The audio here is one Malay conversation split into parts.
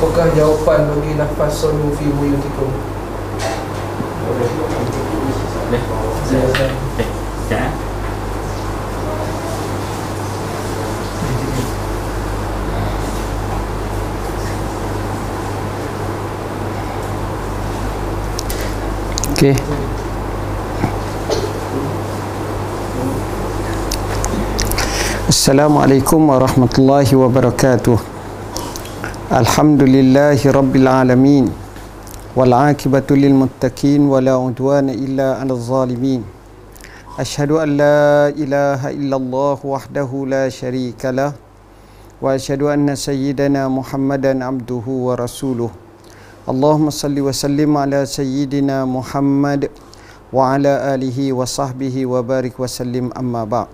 Apakah jawapan bagi lafaz solu fi buyutikum? Okey. Assalamualaikum warahmatullahi wabarakatuh. La udwana illa 'alal zalimin. Ashhadu an la ilaha illallah wahdahu la syarika lah wa ashhadu anna sayyidana Muhammadan abduhu wa rasuluh. Allahumma salli wa sallim ala sayyidina Muhammad wa ala alihi wa sahbihi wa barik wa sallim amma ba'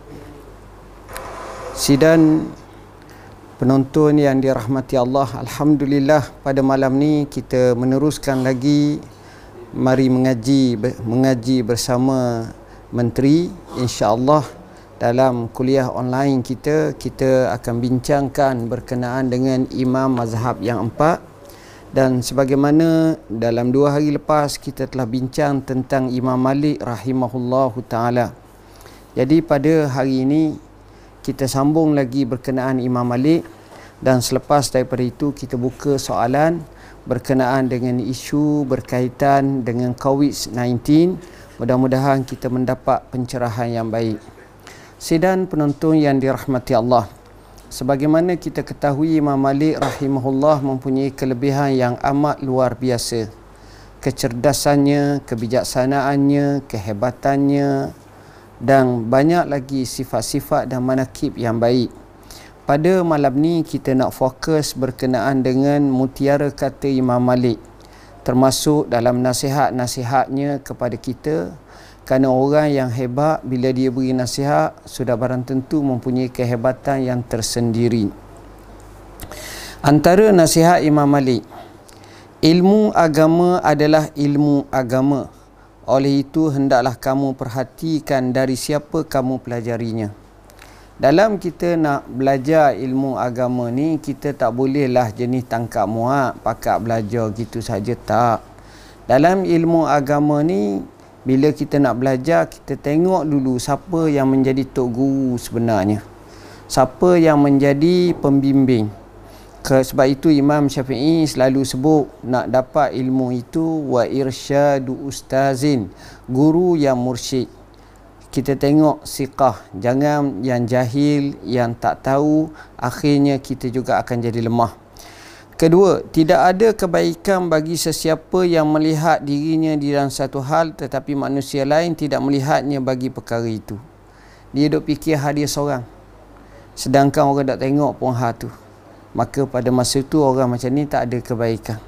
Sidan penonton yang dirahmati Allah Alhamdulillah pada malam ni kita meneruskan lagi. Mari mengaji mengaji bersama Menteri InsyaAllah dalam kuliah online kita Kita akan bincangkan berkenaan dengan Imam Mazhab yang empat. Dan sebagaimana dalam dua hari lepas kita telah bincang tentang Imam Malik rahimahullahu taala. Jadi pada hari ini kita sambung lagi berkenaan Imam Malik dan selepas daripada itu kita buka soalan berkenaan dengan isu berkaitan dengan COVID-19. Mudah-mudahan kita mendapat pencerahan yang baik. Sidan penonton yang dirahmati Allah. Sebagaimana kita ketahui Imam Malik rahimahullah mempunyai kelebihan yang amat luar biasa. Kecerdasannya, kebijaksanaannya, kehebatannya dan banyak lagi sifat-sifat dan manakib yang baik. Pada malam ni kita nak fokus berkenaan dengan mutiara kata Imam Malik termasuk dalam nasihat-nasihatnya kepada kita kerana orang yang hebat bila dia beri nasihat sudah barang tentu mempunyai kehebatan yang tersendiri. Antara nasihat Imam Malik, ilmu agama adalah ilmu agama. Oleh itu hendaklah kamu perhatikan dari siapa kamu pelajarinya. Dalam kita nak belajar ilmu agama ni kita tak bolehlah jenis tangkap muat pakat belajar gitu saja tak. Dalam ilmu agama ni bila kita nak belajar kita tengok dulu siapa yang menjadi tok guru sebenarnya. Siapa yang menjadi pembimbing. Sebab itu Imam Syafi'i selalu sebut nak dapat ilmu itu wa irsyadu ustazin. Guru yang mursyid kita tengok siqah jangan yang jahil yang tak tahu akhirnya kita juga akan jadi lemah Kedua, tidak ada kebaikan bagi sesiapa yang melihat dirinya di dalam satu hal tetapi manusia lain tidak melihatnya bagi perkara itu. Dia duk fikir hal dia seorang. Sedangkan orang tak tengok pun hal tu. Maka pada masa itu orang macam ni tak ada kebaikan.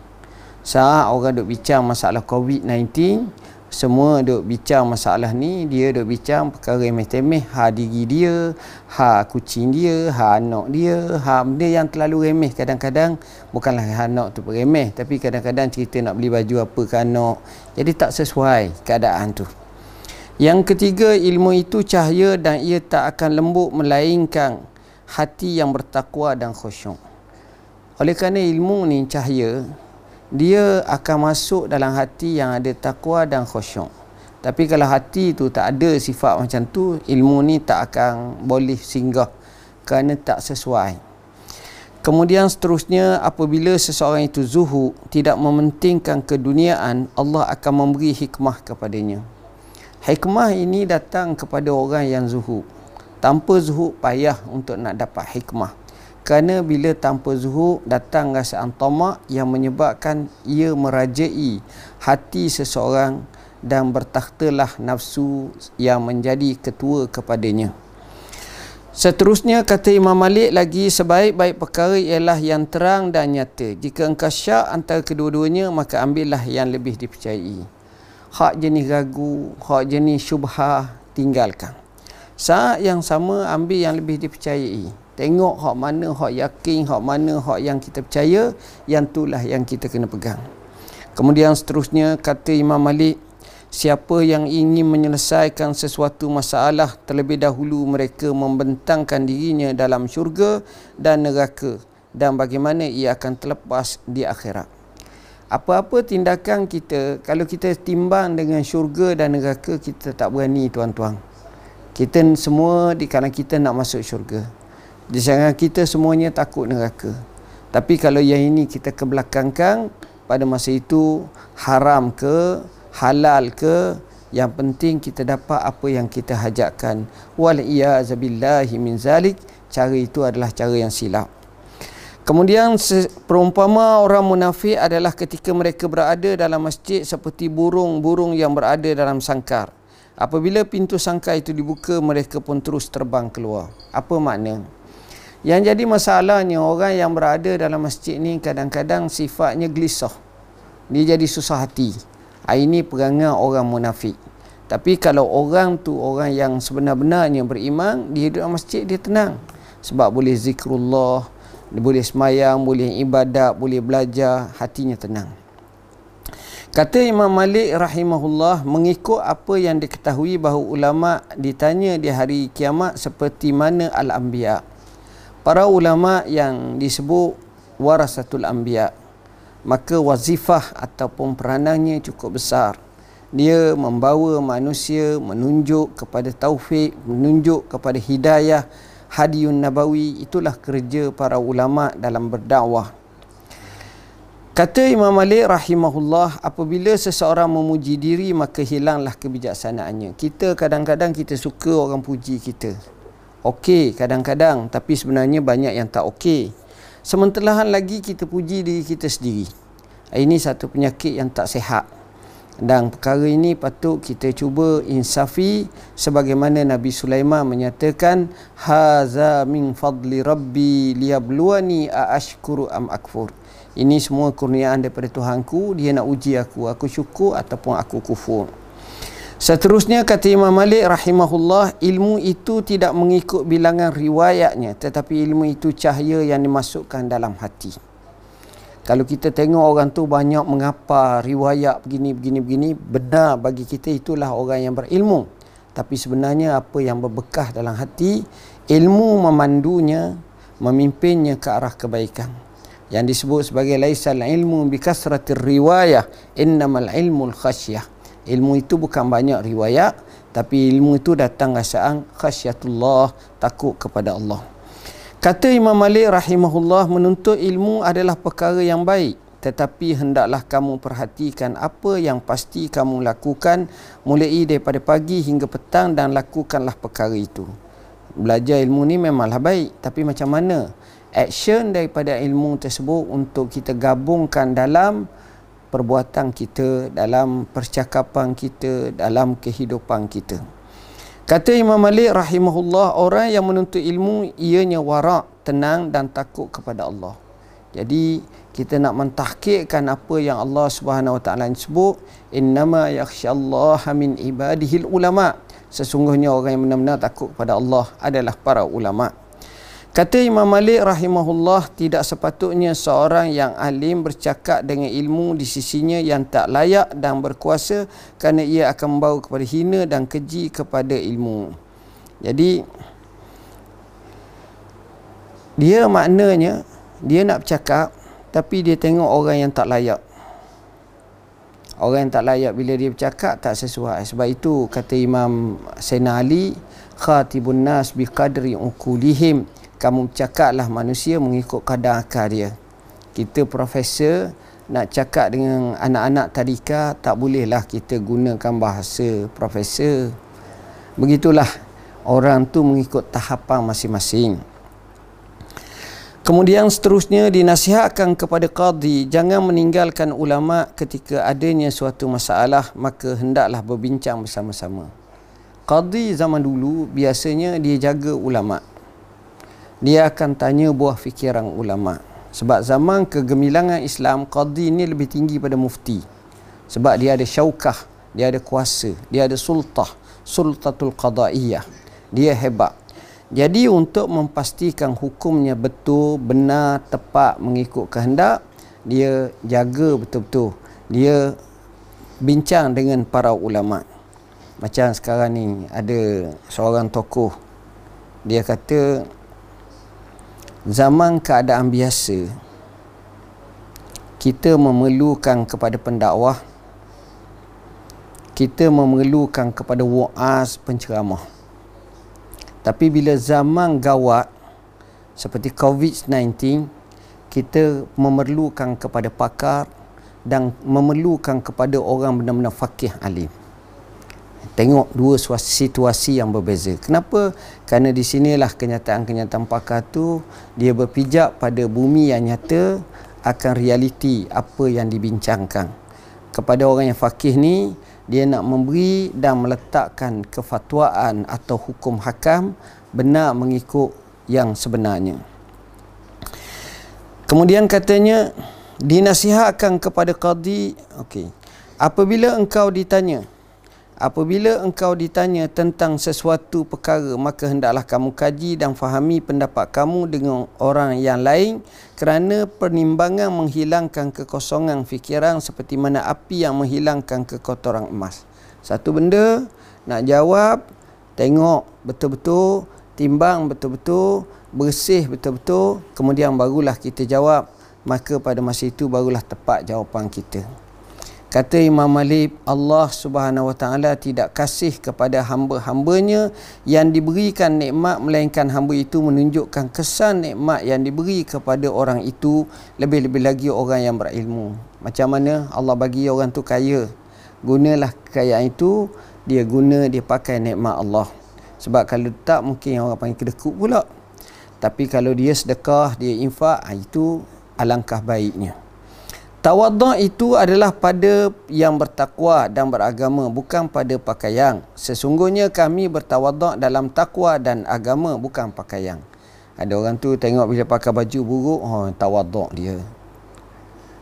Saat orang duk bincang masalah COVID-19, semua duk bincang masalah ni dia duk bincang perkara remeh-temeh ha diri dia ha kucing dia ha anak dia ha benda yang terlalu remeh. Kadang-kadang bukanlah anak tu remeh tapi kadang-kadang cerita nak beli baju apa ke anak. Jadi tak sesuai keadaan tu. Yang ketiga ilmu itu cahaya dan ia tak akan lembut melainkan hati yang bertakwa dan khusyuk. Oleh kerana ilmu ni cahaya dia akan masuk dalam hati yang ada takwa dan khusyuk. Tapi kalau hati tu tak ada sifat macam tu, ilmu ni tak akan boleh singgah kerana tak sesuai. Kemudian seterusnya apabila seseorang itu zuhud tidak mementingkan keduniaan, Allah akan memberi hikmah kepadanya. Hikmah ini datang kepada orang yang zuhud. Tanpa zuhud payah untuk nak dapat hikmah kerana bila tanpa zuhud datang rasa antamak yang menyebabkan ia merajai hati seseorang dan bertakhtalah nafsu yang menjadi ketua kepadanya. Seterusnya kata Imam Malik lagi sebaik-baik perkara ialah yang terang dan nyata. Jika engkau syak antara kedua-duanya maka ambillah yang lebih dipercayai. Hak jenis ragu, hak jenis syubhah tinggalkan. Saat yang sama ambil yang lebih dipercayai. Tengok hak mana hak yakin, hak mana hak yang kita percaya, yang itulah yang kita kena pegang. Kemudian seterusnya kata Imam Malik, siapa yang ingin menyelesaikan sesuatu masalah terlebih dahulu mereka membentangkan dirinya dalam syurga dan neraka dan bagaimana ia akan terlepas di akhirat. Apa-apa tindakan kita kalau kita timbang dengan syurga dan neraka kita tak berani tuan-tuan. Kita semua di kalangan kita nak masuk syurga. Di sana kita semuanya takut neraka. Tapi kalau yang ini kita kebelakangkan pada masa itu haram ke halal ke yang penting kita dapat apa yang kita hajatkan wal iazabillahi min zalik. Cara itu adalah cara yang silap. Kemudian perumpama orang munafik adalah ketika mereka berada dalam masjid seperti burung-burung yang berada dalam sangkar. Apabila pintu sangkar itu dibuka mereka pun terus terbang keluar. Apa makna yang jadi masalahnya orang yang berada dalam masjid ni kadang-kadang sifatnya gelisah. Dia jadi susah hati. Ah, ini perangai orang munafik. Tapi kalau orang tu orang yang sebenar-benarnya beriman, dia duduk dalam masjid dia tenang. Sebab boleh zikrullah, boleh semayang, boleh ibadat, boleh belajar, hatinya tenang. Kata Imam Malik rahimahullah mengikut apa yang diketahui bahawa ulama ditanya di hari kiamat seperti mana al-anbiya' para ulama yang disebut warasatul anbiya maka wazifah ataupun peranannya cukup besar. Dia membawa manusia menunjuk kepada taufik menunjuk kepada hidayah. Hadiyun nabawi itulah kerja para ulama dalam berdakwah. Kata Imam Malik rahimahullah apabila seseorang memuji diri maka hilanglah kebijaksanaannya. Kita kadang-kadang kita suka orang puji kita okey kadang-kadang tapi sebenarnya banyak yang tak okey. Sementara lagi kita puji diri kita sendiri. Ini satu penyakit yang tak sehat. Dan perkara ini patut kita cuba insafi sebagaimana Nabi Sulaiman menyatakan haza min fadli rabbi liyabluwani aashkuru am akfur. Ini semua kurniaan daripada Tuhanku. Dia nak uji aku. Aku syukur ataupun aku kufur Seterusnya kata Imam Malik rahimahullah ilmu itu tidak mengikut bilangan riwayatnya tetapi ilmu itu cahaya yang dimasukkan dalam hati. Kalau kita tengok orang tu banyak mengapa riwayat begini begini begini benar bagi kita itulah orang yang berilmu. Tapi sebenarnya apa yang berbekas dalam hati ilmu memandunya memimpinnya ke arah kebaikan. Yang disebut sebagai laisal ilmu bi kasratir riwayah innamal ilmul khasyah ilmu itu bukan banyak riwayat tapi ilmu itu datang rasaan khasyatullah takut kepada Allah. Kata Imam Malik rahimahullah menuntut ilmu adalah perkara yang baik tetapi hendaklah kamu perhatikan apa yang pasti kamu lakukan mulai daripada pagi hingga petang dan lakukanlah perkara itu. Belajar ilmu ni memanglah baik tapi macam mana? Action daripada ilmu tersebut untuk kita gabungkan dalam perbuatan kita, dalam percakapan kita, dalam kehidupan kita. Kata Imam Malik rahimahullah, orang yang menuntut ilmu ianya warak, tenang dan takut kepada Allah. Jadi kita nak mentahqiqkan apa yang Allah Subhanahu Wa Taala sebut, innama yakhsyallaha min ibadihil ulama. Sesungguhnya orang yang benar-benar takut kepada Allah adalah para ulama. Kata Imam Malik rahimahullah tidak sepatutnya seorang yang alim bercakap dengan ilmu di sisinya yang tak layak dan berkuasa kerana ia akan membawa kepada hina dan keji kepada ilmu. Jadi dia maknanya dia nak bercakap tapi dia tengok orang yang tak layak. Orang yang tak layak bila dia bercakap tak sesuai. Sebab itu kata Imam Sayyidina Ali khatibun nas biqadri ukulihim kamu cakaplah manusia mengikut kadar akal dia. Kita profesor nak cakap dengan anak-anak tadika tak bolehlah kita gunakan bahasa profesor. Begitulah orang tu mengikut tahapan masing-masing. Kemudian seterusnya dinasihatkan kepada qadi jangan meninggalkan ulama ketika adanya suatu masalah maka hendaklah berbincang bersama-sama. Qadi zaman dulu biasanya dia jaga ulama dia akan tanya buah fikiran ulama. Sebab zaman kegemilangan Islam qadi ni lebih tinggi pada mufti. Sebab dia ada syaukah dia ada kuasa dia ada sultah sultatul qadaiyah dia hebat. Jadi untuk memastikan hukumnya betul benar tepat mengikut kehendak dia jaga betul-betul. Dia bincang dengan para ulama. Macam sekarang ni ada seorang tokoh dia kata zaman keadaan biasa kita memerlukan kepada pendakwah kita memerlukan kepada wa'az penceramah. Tapi bila zaman gawat seperti COVID-19 kita memerlukan kepada pakar dan memerlukan kepada orang benar-benar fakih alim tengok dua situasi yang berbeza. Kenapa? Kerana di sinilah kenyataan-kenyataan pakar tu dia berpijak pada bumi yang nyata akan realiti apa yang dibincangkan. Kepada orang yang fakih ni dia nak memberi dan meletakkan kefatwaan atau hukum hakam benar mengikut yang sebenarnya. Kemudian katanya dinasihatkan kepada qadi okey apabila engkau ditanya Apabila engkau ditanya tentang sesuatu perkara, maka hendaklah kamu kaji dan fahami pendapat kamu dengan orang yang lain kerana penimbangan menghilangkan kekosongan fikiran seperti mana api yang menghilangkan kekotoran emas. Satu benda, nak jawab, tengok betul-betul, timbang betul-betul, bersih betul-betul, kemudian barulah kita jawab, maka pada masa itu barulah tepat jawapan kita. Kata Imam Malik, Allah Subhanahu Wa Taala tidak kasih kepada hamba-hambanya yang diberikan nikmat melainkan hamba itu menunjukkan kesan nikmat yang diberi kepada orang itu lebih-lebih lagi orang yang berilmu. Macam mana Allah bagi orang tu kaya. Gunalah kekayaan itu dia guna dia pakai nikmat Allah. Sebab kalau tak mungkin orang panggil kedekut pula. Tapi kalau dia sedekah, dia infak, ah, itu alangkah baiknya. Tawaduk itu adalah pada yang bertakwa dan beragama bukan pada pakaian. Sesungguhnya kami bertawaduk dalam takwa dan agama bukan pakaian. Ada orang tu tengok bila pakai baju buruk, oh tawaduk dia.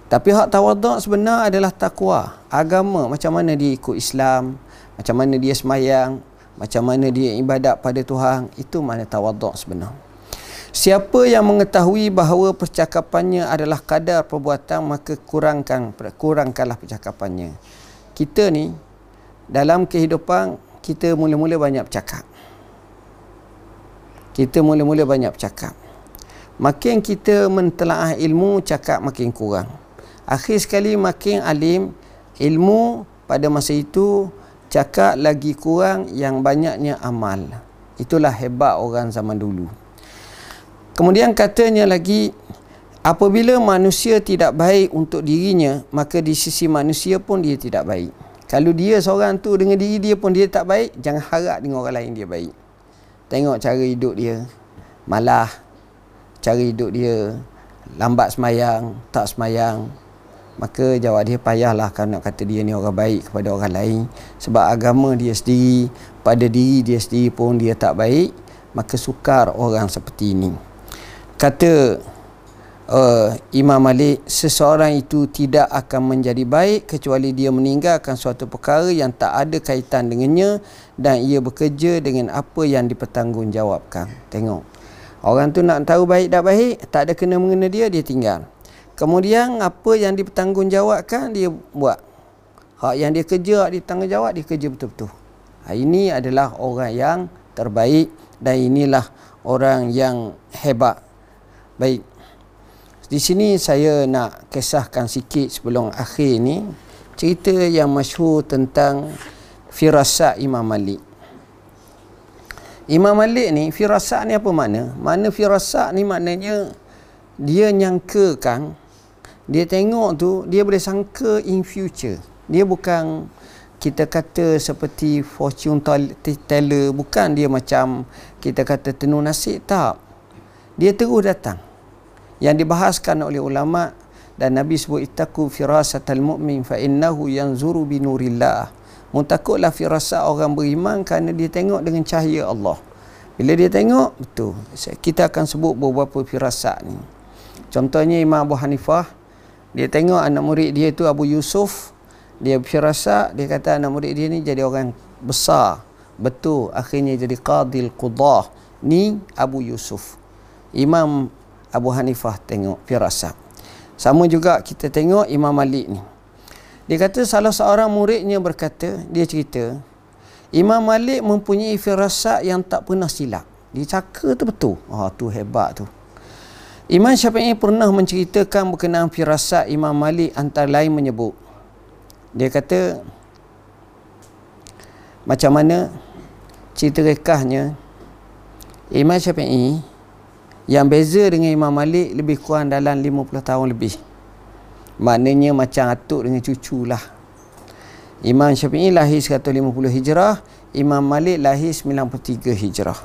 Tapi hak tawaduk sebenar adalah takwa, agama. Macam mana dia ikut Islam, macam mana dia semayang, macam mana dia ibadat pada Tuhan, itu mana tawaduk sebenar. Siapa yang mengetahui bahawa percakapannya adalah kadar perbuatan maka kurangkan kurangkanlah percakapannya. Kita ni dalam kehidupan kita mula-mula banyak bercakap. Kita mula-mula banyak bercakap. Makin kita mentelaah ilmu cakap makin kurang. Akhir sekali makin alim ilmu pada masa itu cakap lagi kurang yang banyaknya amal. Itulah hebat orang zaman dulu. Kemudian katanya lagi apabila manusia tidak baik untuk dirinya maka di sisi manusia pun dia tidak baik. Kalau dia seorang tu dengan diri dia pun dia tak baik, jangan harap dengan orang lain dia baik. Tengok cara hidup dia. Malah cara hidup dia lambat semayang, tak semayang. Maka jawab dia payahlah kalau nak kata dia ni orang baik kepada orang lain sebab agama dia sendiri pada diri dia sendiri pun dia tak baik, maka sukar orang seperti ini kata uh, Imam Malik seseorang itu tidak akan menjadi baik kecuali dia meninggalkan suatu perkara yang tak ada kaitan dengannya dan ia bekerja dengan apa yang dipertanggungjawabkan. Tengok. Orang tu nak tahu baik tak baik tak ada kena mengena dia dia tinggal. Kemudian apa yang dipertanggungjawabkan dia buat. Hak yang dia kerja hak ditanggungjawab dia kerja betul-betul. Ha, ini adalah orang yang terbaik dan inilah orang yang hebat Baik. Di sini saya nak kisahkan sikit sebelum akhir ni cerita yang masyhur tentang firasat Imam Malik. Imam Malik ni firasat ni apa makna? Mana firasat ni maknanya dia nyangkakan dia tengok tu dia boleh sangka in future. Dia bukan kita kata seperti fortune teller bukan dia macam kita kata tenun nasib tak. Dia terus datang yang dibahaskan oleh ulama dan Nabi sebut ittaqu firasatal mu'min fa innahu yanzuru bi nurillah. Mutakutlah firasat orang beriman kerana dia tengok dengan cahaya Allah. Bila dia tengok, betul. Kita akan sebut beberapa firasat ni. Contohnya Imam Abu Hanifah, dia tengok anak murid dia tu Abu Yusuf, dia firasat, dia kata anak murid dia ni jadi orang besar. Betul, akhirnya jadi qadil qudah. Ni Abu Yusuf. Imam Abu Hanifah tengok firasat. Sama juga kita tengok Imam Malik ni. Dia kata salah seorang muridnya berkata, dia cerita, Imam Malik mempunyai firasat yang tak pernah silap. Dia cakap tu betul. Oh, tu hebat tu. Imam Syafi'i pernah menceritakan berkenaan firasat Imam Malik antara lain menyebut dia kata macam mana cerita rekahnya Imam Syafi'i yang beza dengan Imam Malik lebih kurang dalam 50 tahun lebih. Maknanya macam atuk dengan cucu lah. Imam Syafi'i lahir 150 Hijrah Imam Malik lahir 93 Hijrah.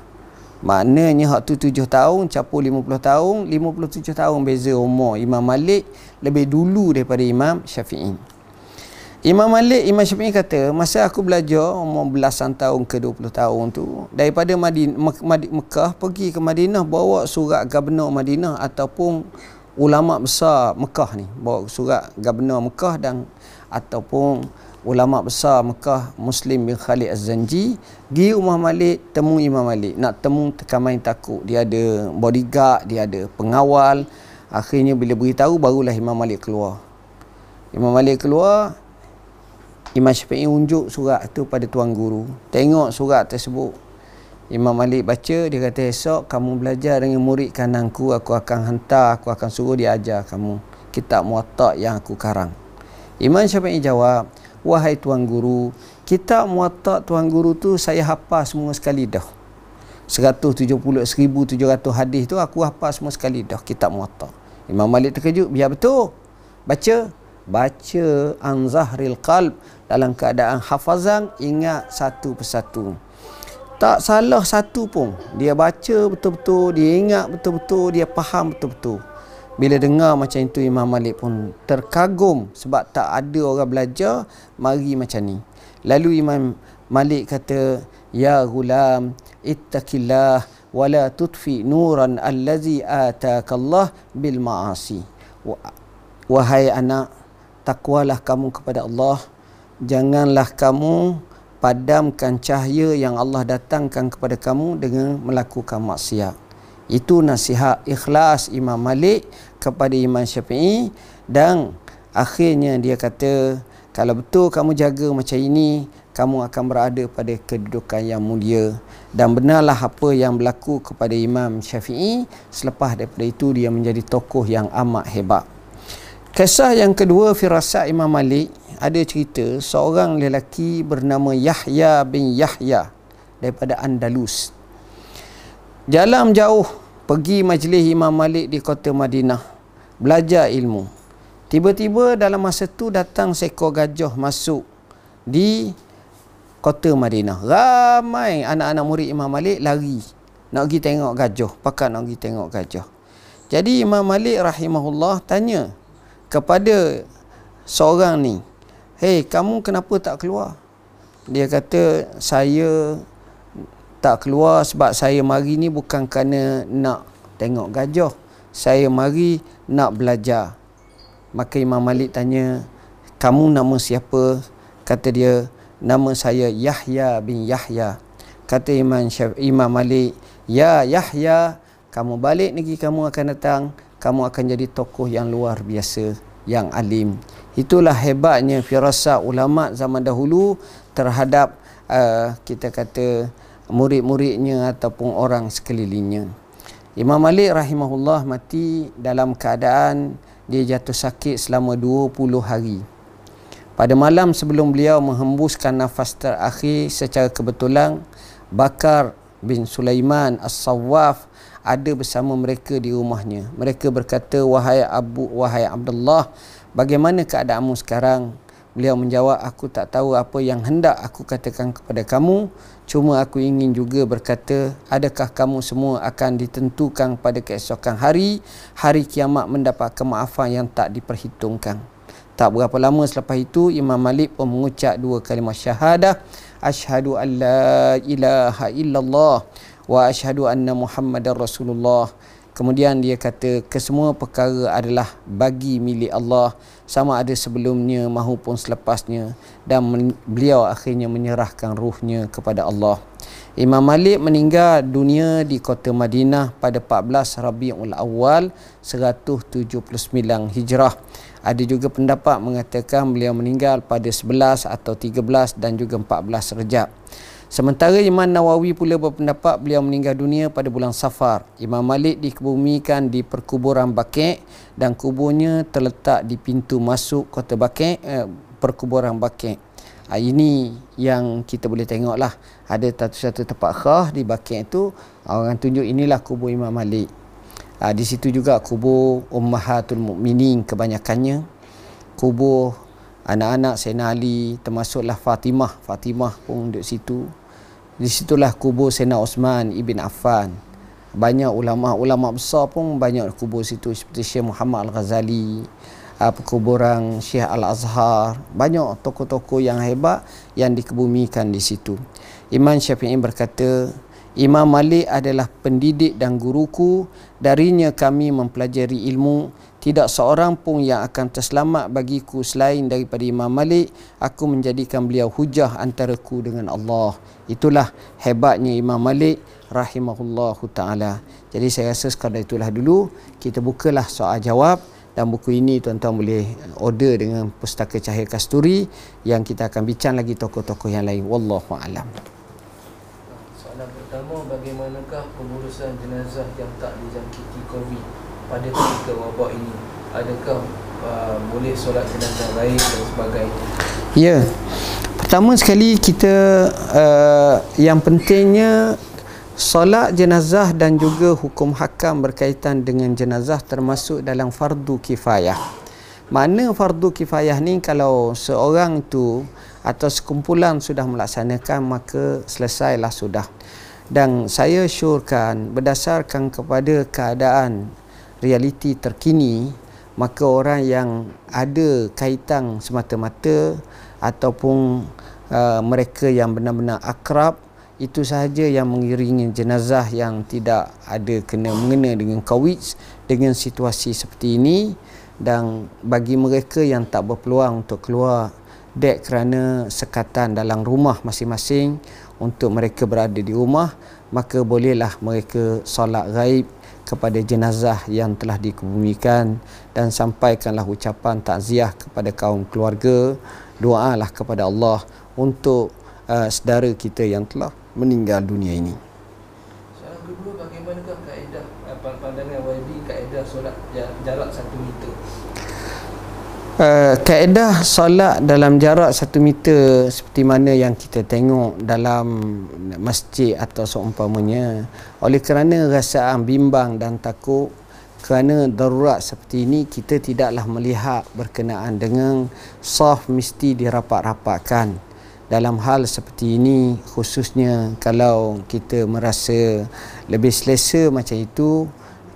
Maknanya hak tu 7 tahun capur 50 tahun 57 tahun beza umur Imam Malik lebih dulu daripada Imam Syafi'i Imam Malik, Imam Syafi'i kata, masa aku belajar umur belasan tahun ke 20 tahun tu, daripada Madinah, Mekah pergi ke Madinah bawa surat gubernur Madinah ataupun ulama besar Mekah ni, bawa surat gubernur Mekah dan ataupun ulama besar Mekah Muslim bin Khalid Az-Zanji pergi rumah Malik temu Imam Malik. Nak temu tekan main takut. Dia ada bodyguard dia ada pengawal. Akhirnya bila beritahu barulah Imam Malik keluar. Imam Malik keluar Imam Syafi'i unjuk surat tu pada tuan guru. Tengok surat tersebut. Imam Malik baca, dia kata esok kamu belajar dengan murid kananku, aku akan hantar, aku akan suruh dia ajar kamu kitab muatak yang aku karang. Imam Syafi'i jawab, wahai tuan guru, kitab muatak tuan guru tu saya hafal semua sekali dah. 170, 1700 hadis tu aku hafal semua sekali dah kitab muatak. Imam Malik terkejut, biar betul. Baca, baca anzahril qalb dalam keadaan hafazan ingat satu persatu. Tak salah satu pun. Dia baca betul-betul dia ingat betul-betul dia faham betul-betul. Bila dengar macam itu Imam Malik pun terkagum sebab tak ada orang belajar mari macam ni. Lalu Imam Malik kata ya gulam ittaqillah wala tutfi nuran allazi atakallah bil ma'asi. Wahai anak takwalah kamu kepada Allah janganlah kamu padamkan cahaya yang Allah datangkan kepada kamu dengan melakukan maksiat. Itu nasihat ikhlas Imam Malik kepada Imam Syafi'i dan akhirnya dia kata kalau betul kamu jaga macam ini kamu akan berada pada kedudukan yang mulia dan benarlah apa yang berlaku kepada Imam Syafi'i selepas daripada itu dia menjadi tokoh yang amat hebat. Kisah yang kedua firasat Imam Malik ada cerita seorang lelaki bernama Yahya bin Yahya daripada Andalus. Jalan jauh pergi majlis Imam Malik di kota Madinah belajar ilmu. Tiba-tiba dalam masa tu datang seekor gajah masuk di kota Madinah. Ramai anak-anak murid Imam Malik lari nak pergi tengok gajah, pakat nak pergi tengok gajah. Jadi Imam Malik rahimahullah tanya kepada seorang ni, Hei, kamu kenapa tak keluar? Dia kata, saya tak keluar sebab saya mari ni bukan kerana nak tengok gajah. Saya mari nak belajar. Maka Imam Malik tanya, kamu nama siapa? Kata dia, nama saya Yahya bin Yahya. Kata Imam, Syaf, Imam Malik, Ya Yahya, kamu balik negeri kamu akan datang. Kamu akan jadi tokoh yang luar biasa, yang alim. Itulah hebatnya firasat ulama zaman dahulu terhadap uh, kita kata murid-muridnya ataupun orang sekelilingnya. Imam Malik rahimahullah mati dalam keadaan dia jatuh sakit selama 20 hari. Pada malam sebelum beliau menghembuskan nafas terakhir secara kebetulan Bakar bin Sulaiman As-Sawwaf ada bersama mereka di rumahnya. Mereka berkata, "Wahai Abu, wahai Abdullah, bagaimana keadaanmu sekarang? Beliau menjawab, aku tak tahu apa yang hendak aku katakan kepada kamu. Cuma aku ingin juga berkata, adakah kamu semua akan ditentukan pada keesokan hari, hari kiamat mendapat kemaafan yang tak diperhitungkan. Tak berapa lama selepas itu, Imam Malik pun mengucap dua kalimah syahadah. Ashadu an la ilaha illallah wa ashadu anna muhammadan rasulullah. Kemudian dia kata kesemua perkara adalah bagi milik Allah sama ada sebelumnya maupun selepasnya dan beliau akhirnya menyerahkan ruhnya kepada Allah. Imam Malik meninggal dunia di kota Madinah pada 14 Rabiul Awal 179 Hijrah. Ada juga pendapat mengatakan beliau meninggal pada 11 atau 13 dan juga 14 Rejab. Sementara Imam Nawawi pula berpendapat beliau meninggal dunia pada bulan Safar. Imam Malik dikebumikan di perkuburan Baqi' dan kuburnya terletak di pintu masuk kota Baqi' eh, perkuburan Baqi'. Ha, ini yang kita boleh tengok lah. Ada satu-satu tempat khas di Baqi' itu orang tunjuk inilah kubur Imam Malik. Ha, di situ juga kubur Ummahatul Mukminin kebanyakannya. Kubur anak-anak Sayyidina Ali termasuklah Fatimah. Fatimah pun duduk situ. Di situlah kubur Sena Osman Ibn Affan. Banyak ulama-ulama besar pun banyak kubur situ seperti Syekh Muhammad Al-Ghazali, uh, perkuburan Syekh Al-Azhar. Banyak tokoh-tokoh yang hebat yang dikebumikan di situ. Imam Syafi'i berkata, Imam Malik adalah pendidik dan guruku. Darinya kami mempelajari ilmu tidak seorang pun yang akan terselamat bagiku selain daripada Imam Malik. Aku menjadikan beliau hujah antaraku dengan Allah. Itulah hebatnya Imam Malik rahimahullahu taala. Jadi saya rasa sekadar itulah dulu. Kita bukalah soal jawab. Dan buku ini tuan-tuan boleh order dengan pustaka Cahaya Kasturi yang kita akan bincang lagi tokoh-tokoh yang lain. Wallahu alam. Soalan pertama bagaimanakah pengurusan jenazah yang tak dijangkiti covid pada ketika wabak ini? Adakah uh, boleh solat jenazah lain dan sebagainya? Ya. Pertama sekali kita uh, yang pentingnya solat jenazah dan juga hukum hakam berkaitan dengan jenazah termasuk dalam fardu kifayah. Mana fardu kifayah ni? Kalau seorang tu atau sekumpulan sudah melaksanakan maka selesailah sudah. Dan saya syurkan berdasarkan kepada keadaan realiti terkini maka orang yang ada kaitan semata-mata ataupun uh, mereka yang benar-benar akrab itu sahaja yang mengiringi jenazah yang tidak ada kena mengena dengan covid dengan situasi seperti ini. Dan bagi mereka yang tak berpeluang untuk keluar dek kerana sekatan dalam rumah masing-masing untuk mereka berada di rumah maka bolehlah mereka solat gaib kepada jenazah yang telah dikebumikan dan sampaikanlah ucapan takziah kepada kaum keluarga. Doalah kepada Allah untuk uh, saudara kita yang telah meninggal dunia ini soalan kedua bagaimanakah kaedah uh, pandangan YB kaedah solat jarak satu meter Uh, kaedah solat dalam jarak satu meter seperti mana yang kita tengok dalam masjid atau seumpamanya. Oleh kerana rasaan bimbang dan takut kerana darurat seperti ini kita tidaklah melihat berkenaan dengan saf mesti dirapat-rapatkan. Dalam hal seperti ini khususnya kalau kita merasa lebih selesa macam itu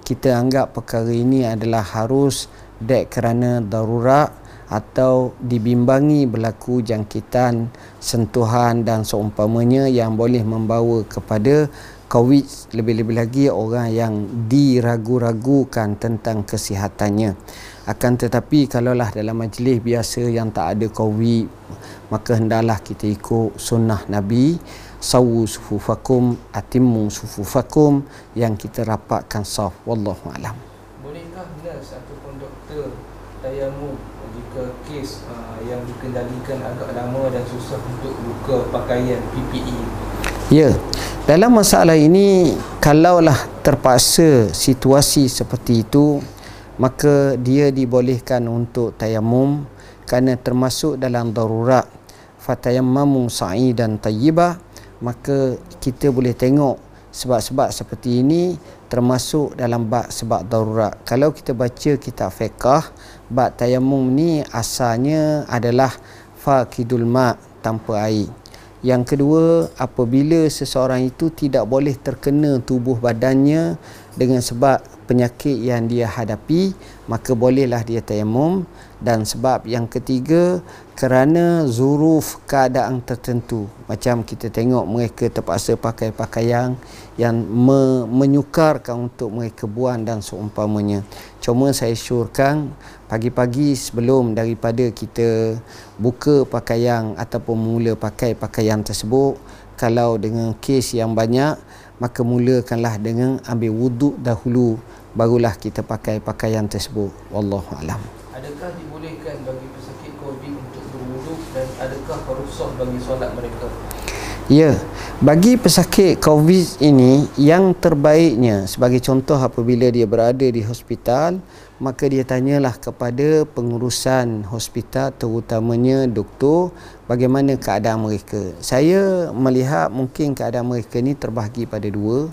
kita anggap perkara ini adalah harus dek kerana darurat atau dibimbangi berlaku jangkitan sentuhan dan seumpamanya yang boleh membawa kepada COVID lebih-lebih lagi orang yang diragu-ragukan tentang kesihatannya akan tetapi kalaulah dalam majlis biasa yang tak ada COVID maka hendaklah kita ikut sunnah Nabi. Sawu sufufakum atimmu sufufakum yang kita rapatkan saf. Wallahu alam bolehkah nurse ataupun doktor tayamum jika kes uh, yang dikendalikan agak lama dan susah untuk buka pakaian PPE ya dalam masalah ini kalaulah terpaksa situasi seperti itu maka dia dibolehkan untuk tayamum kerana termasuk dalam darurat fatayammamu sa'idan tayyibah maka kita boleh tengok sebab-sebab seperti ini termasuk dalam bab sebab darurat. Kalau kita baca kitab fiqh, bab tayamum ni asalnya adalah faqidul ma tanpa air. Yang kedua, apabila seseorang itu tidak boleh terkena tubuh badannya dengan sebab penyakit yang dia hadapi, maka bolehlah dia tayamum. Dan sebab yang ketiga kerana zuruf keadaan tertentu. Macam kita tengok mereka terpaksa pakai pakaian yang me- menyukarkan untuk mereka buang dan seumpamanya. Cuma saya syurkan pagi-pagi sebelum daripada kita buka pakaian ataupun mula pakai pakaian tersebut kalau dengan kes yang banyak maka mulakanlah dengan ambil wuduk dahulu barulah kita pakai pakaian tersebut wallahu alam adakah dibolehkan bagi pesakit COVID untuk berwuduk dan adakah rukhsah bagi solat mereka? Ya, bagi pesakit COVID ini yang terbaiknya sebagai contoh apabila dia berada di hospital, maka dia tanyalah kepada pengurusan hospital terutamanya doktor bagaimana keadaan mereka. Saya melihat mungkin keadaan mereka ini terbahagi pada dua.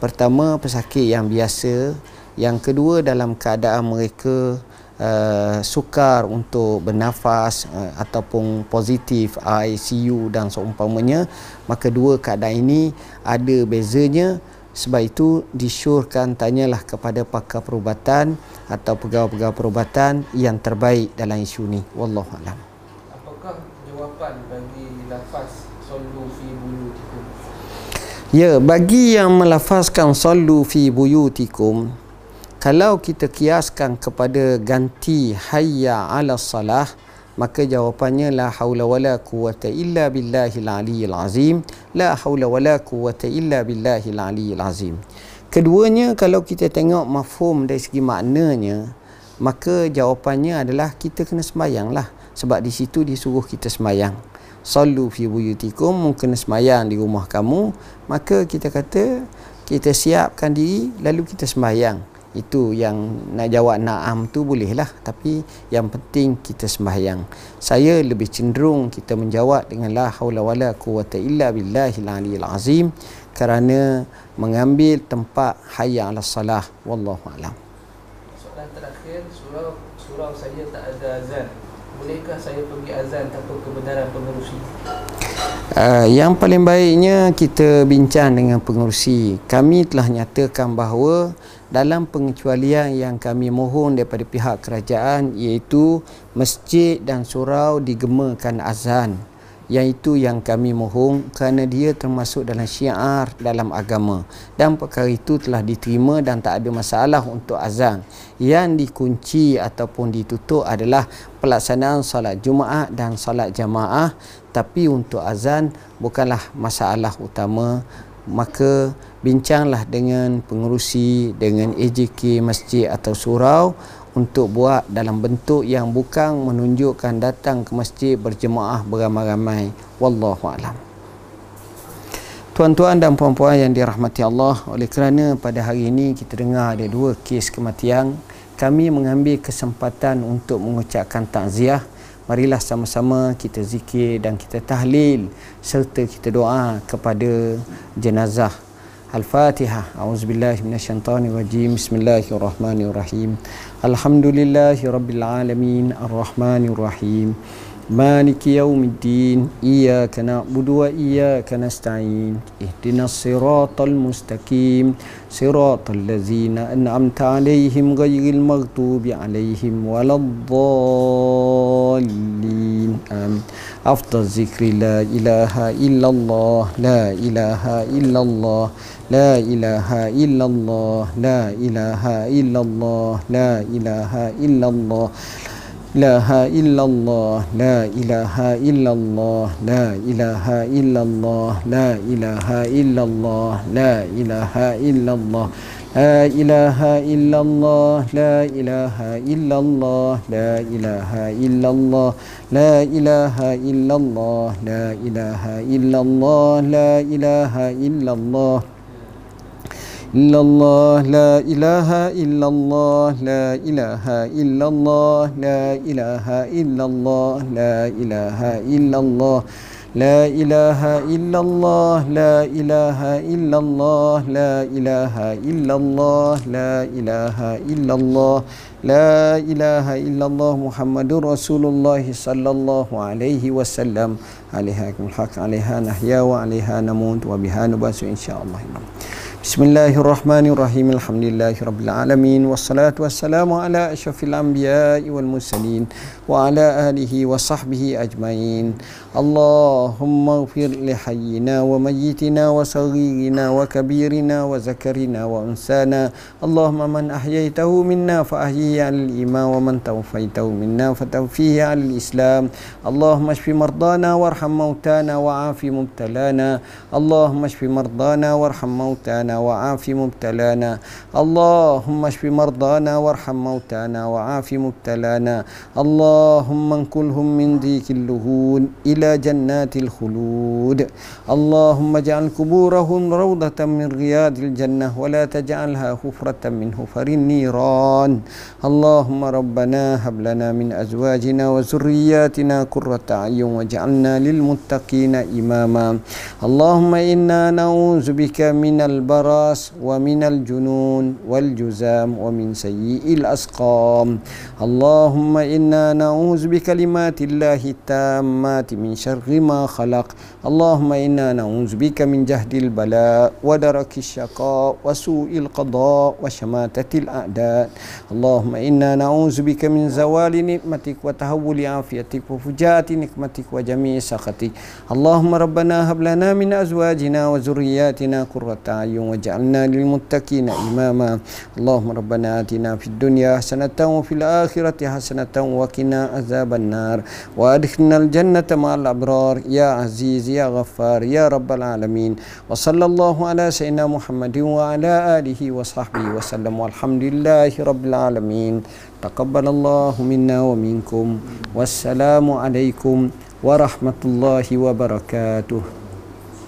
Pertama pesakit yang biasa, yang kedua dalam keadaan mereka uh, sukar untuk bernafas uh, ataupun positif ICU dan seumpamanya maka dua keadaan ini ada bezanya sebab itu disyorkan tanyalah kepada pakar perubatan atau pegawai-pegawai perubatan yang terbaik dalam isu ni wallahu alam apakah jawapan bagi lafaz sallu fi buyutikum? Ya bagi yang melafazkan sallu fi buyutikum kalau kita kiaskan kepada ganti hayya ala salah maka jawapannya la haula wala quwata illa billahil aliyyil azim. La haula wala quwata illa billahil aliyyil azim. Keduanya kalau kita tengok mafhum dari segi maknanya maka jawapannya adalah kita kena sembahyang lah sebab di situ disuruh kita sembahyang sallu fi buyutikum mungkin sembahyang di rumah kamu maka kita kata kita siapkan diri lalu kita sembahyang itu yang nak jawab na'am tu boleh lah tapi yang penting kita sembahyang saya lebih cenderung kita menjawab dengan la haula wala quwata illa billahil aliyil azim kerana mengambil tempat hayya ala salah. Wallahu alam. Soalan terakhir surau surau saya tak ada azan bolehkah saya pergi azan tanpa kebenaran pengerusi Uh, yang paling baiknya kita bincang dengan pengurusi. Kami telah nyatakan bahawa dalam pengecualian yang kami mohon daripada pihak kerajaan iaitu masjid dan surau digemakan azan yang itu yang kami mohon kerana dia termasuk dalam syiar dalam agama. Dan perkara itu telah diterima dan tak ada masalah untuk azan. Yang dikunci ataupun ditutup adalah pelaksanaan solat Jumaat dan solat jamaah. Tapi untuk azan bukanlah masalah utama. Maka bincanglah dengan pengurusi dengan AJK masjid atau surau untuk buat dalam bentuk yang bukan menunjukkan datang ke masjid berjemaah beramai-ramai. Wallahu alam. Tuan-tuan dan puan-puan yang dirahmati Allah oleh kerana pada hari ini kita dengar ada dua kes kematian kami mengambil kesempatan untuk mengucapkan takziah. Marilah sama-sama kita zikir dan kita tahlil serta kita doa kepada jenazah Al-Fatihah. A'udzu billahi minasyaitonir rajim. Bismillahirrahmanirrahim. Alhamdulillahi rabbil alamin arrahmanir rahim. Maliki yaumiddin. Iyyaka na'budu wa iyyaka nasta'in. Ihdinas siratal mustaqim. Siratal ladzina an'amta 'alaihim ghairil maghdubi 'alaihim waladh الضالين آمين أفضل الذكر لا إله إلا الله لا إله إلا الله لا إله إلا الله لا إله إلا الله لا إله إلا الله إله إلا الله لا إله إلا الله لا إله إلا الله لا إله إلا الله لا إله إلا الله لا إله إلا الله لا إله إلا الله لا إله إلا الله لا إله إلا الله لا إله إلا الله لا إله إلا الله إلا الله لا إله إلا الله لا إله إلا الله لا إله إلا الله لا إله إلا الله لا إله إلا الله لا إله إلا الله لا إله إلا الله لا إله إلا الله لا إله إلا الله محمد رسول الله صلى الله عليه وسلم عليها الحق عليها نحيا وعليها نموت وبها نبات إن شاء الله بسم الله الرحمن الرحيم الحمد لله رب العالمين والصلاة والسلام على أشرف الأنبياء والمرسلين وعلى آله وصحبه أجمعين اللهم اغفر لحينا وميتنا وصغيرنا وكبيرنا وذكرنا وأنسانا اللهم من أحييته منا فأحيه على الإيمان ومن توفيته منا فتوفيه على الإسلام اللهم اشف مرضانا وارحم موتانا وعاف مبتلانا اللهم اشف مرضانا وارحم موتانا 'afi mubtalana. Allahumma shfi mardana warham mautana مبتلانا وعاف مبتلانا اللهم اشف مرضانا وارحم موتانا وعاف مبتلانا اللهم انقلهم من ذيك اللهون إلى جنات الخلود اللهم اجعل قبورهم روضة من رياض الجنة ولا تجعلها حفرة من حفر النيران اللهم ربنا هب لنا من أزواجنا وذرياتنا قرة أعين واجعلنا للمتقين إماما اللهم إنا نعوذ بك من البراس ومن الجنون والجزام ومن سيء الأسقام اللهم إنا نعوذ بكلمات الله التامات من شر ما خلق اللهم إنا نعوذ بك من جهد البلاء ودرك الشقاء وسوء القضاء وشماتة الأعداء اللهم إنا نعوذ بك من زوال نعمتك وتهول عافيتك وفجاءة نقمتك وجميع سخطك اللهم ربنا هب لنا من أزواجنا وذرياتنا قرة أعين واجعلنا للمتقين إماما اللهم ربنا آتنا في الدنيا حسنة وفي الآخرة حسنة وقنا عذاب النار وأدخلنا الجنة مع الأبرار يا عزيز يا غفار يا رب العالمين وصلى الله على سيدنا محمد وعلى آله وصحبه وسلم والحمد لله رب العالمين تقبل الله منا ومنكم والسلام عليكم ورحمة الله وبركاته